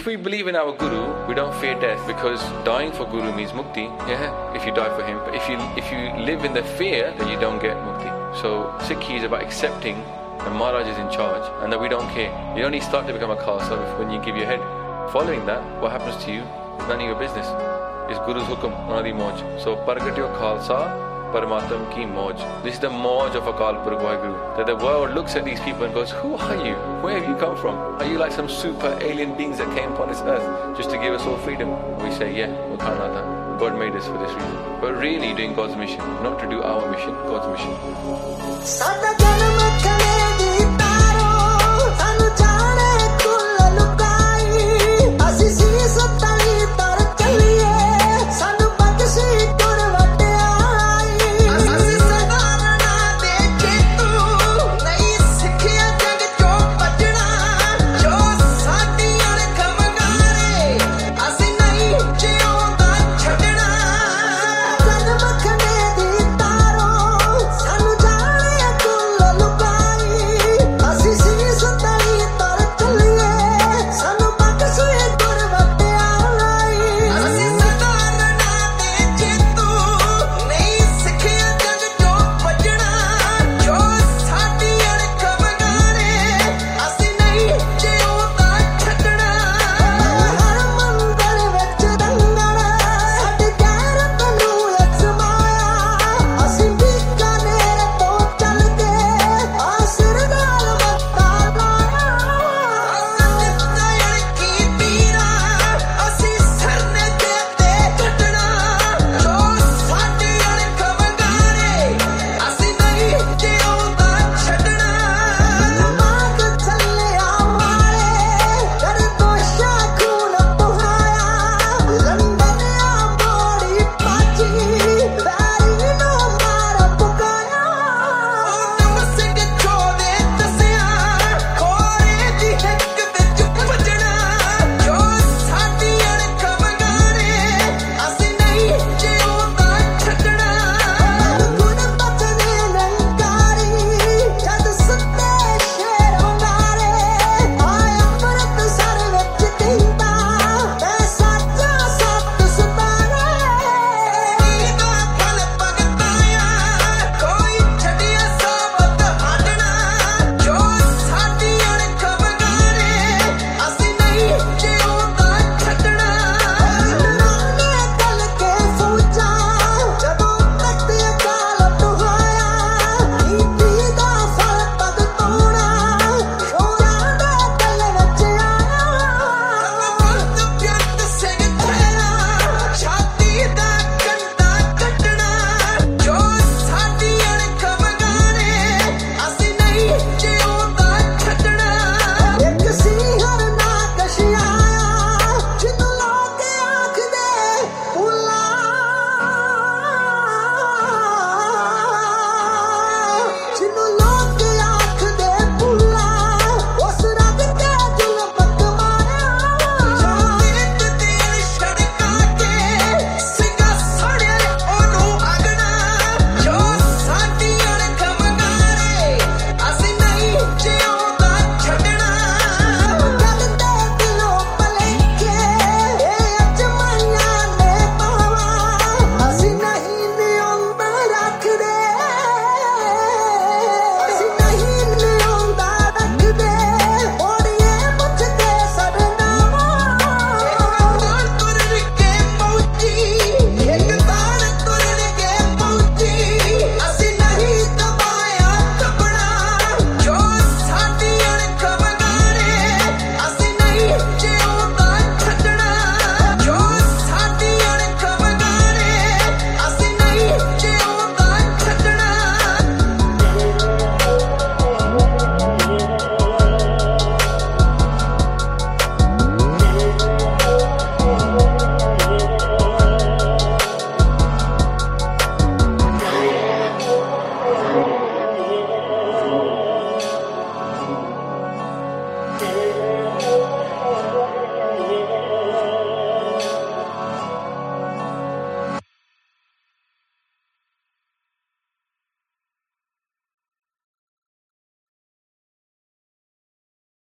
If we believe in our Guru, we don't fear death because dying for Guru means mukti. Yeah, if you die for him. But if you if you live in the fear, then you don't get mukti. So Sikhi is about accepting that Maharaj is in charge and that we don't care. You only start to become a Khalsa when you give your head. Following that, what happens to you is none of your business. It's Guru's hukum, the moj. So Pargatio Khalsa, Paramatam ki moj. This is the moj of Akal Purukh Guru. That the world looks at these people and goes, Who are you? Where have you come from? Are you like some super alien beings that came upon this earth just to give us all freedom? We say, Yeah. God made us for this reason. But really doing God's mission, not to do our mission, God's mission.